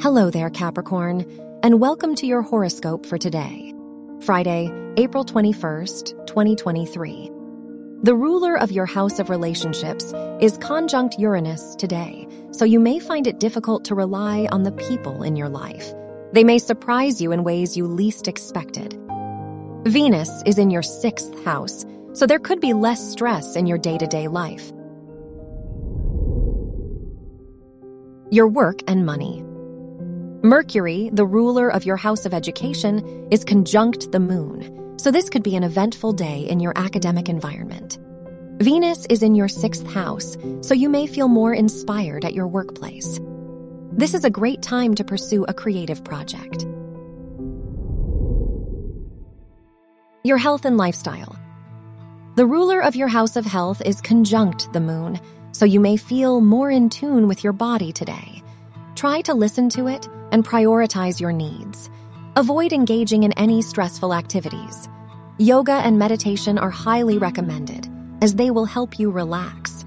Hello there, Capricorn, and welcome to your horoscope for today, Friday, April 21st, 2023. The ruler of your house of relationships is conjunct Uranus today, so you may find it difficult to rely on the people in your life. They may surprise you in ways you least expected. Venus is in your sixth house, so there could be less stress in your day to day life. Your work and money. Mercury, the ruler of your house of education, is conjunct the moon, so this could be an eventful day in your academic environment. Venus is in your sixth house, so you may feel more inspired at your workplace. This is a great time to pursue a creative project. Your health and lifestyle. The ruler of your house of health is conjunct the moon, so you may feel more in tune with your body today. Try to listen to it and prioritize your needs. Avoid engaging in any stressful activities. Yoga and meditation are highly recommended as they will help you relax.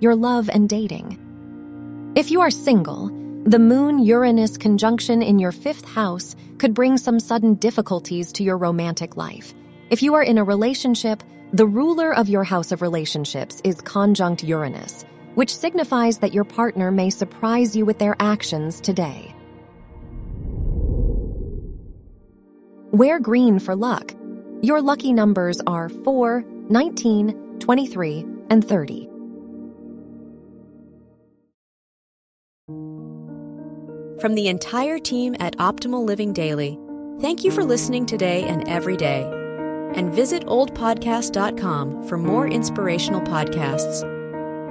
Your love and dating. If you are single, the Moon Uranus conjunction in your fifth house could bring some sudden difficulties to your romantic life. If you are in a relationship, the ruler of your house of relationships is conjunct Uranus which signifies that your partner may surprise you with their actions today. Wear green for luck. Your lucky numbers are 4, 19, 23, and 30. From the entire team at Optimal Living Daily, thank you for listening today and every day. And visit oldpodcast.com for more inspirational podcasts.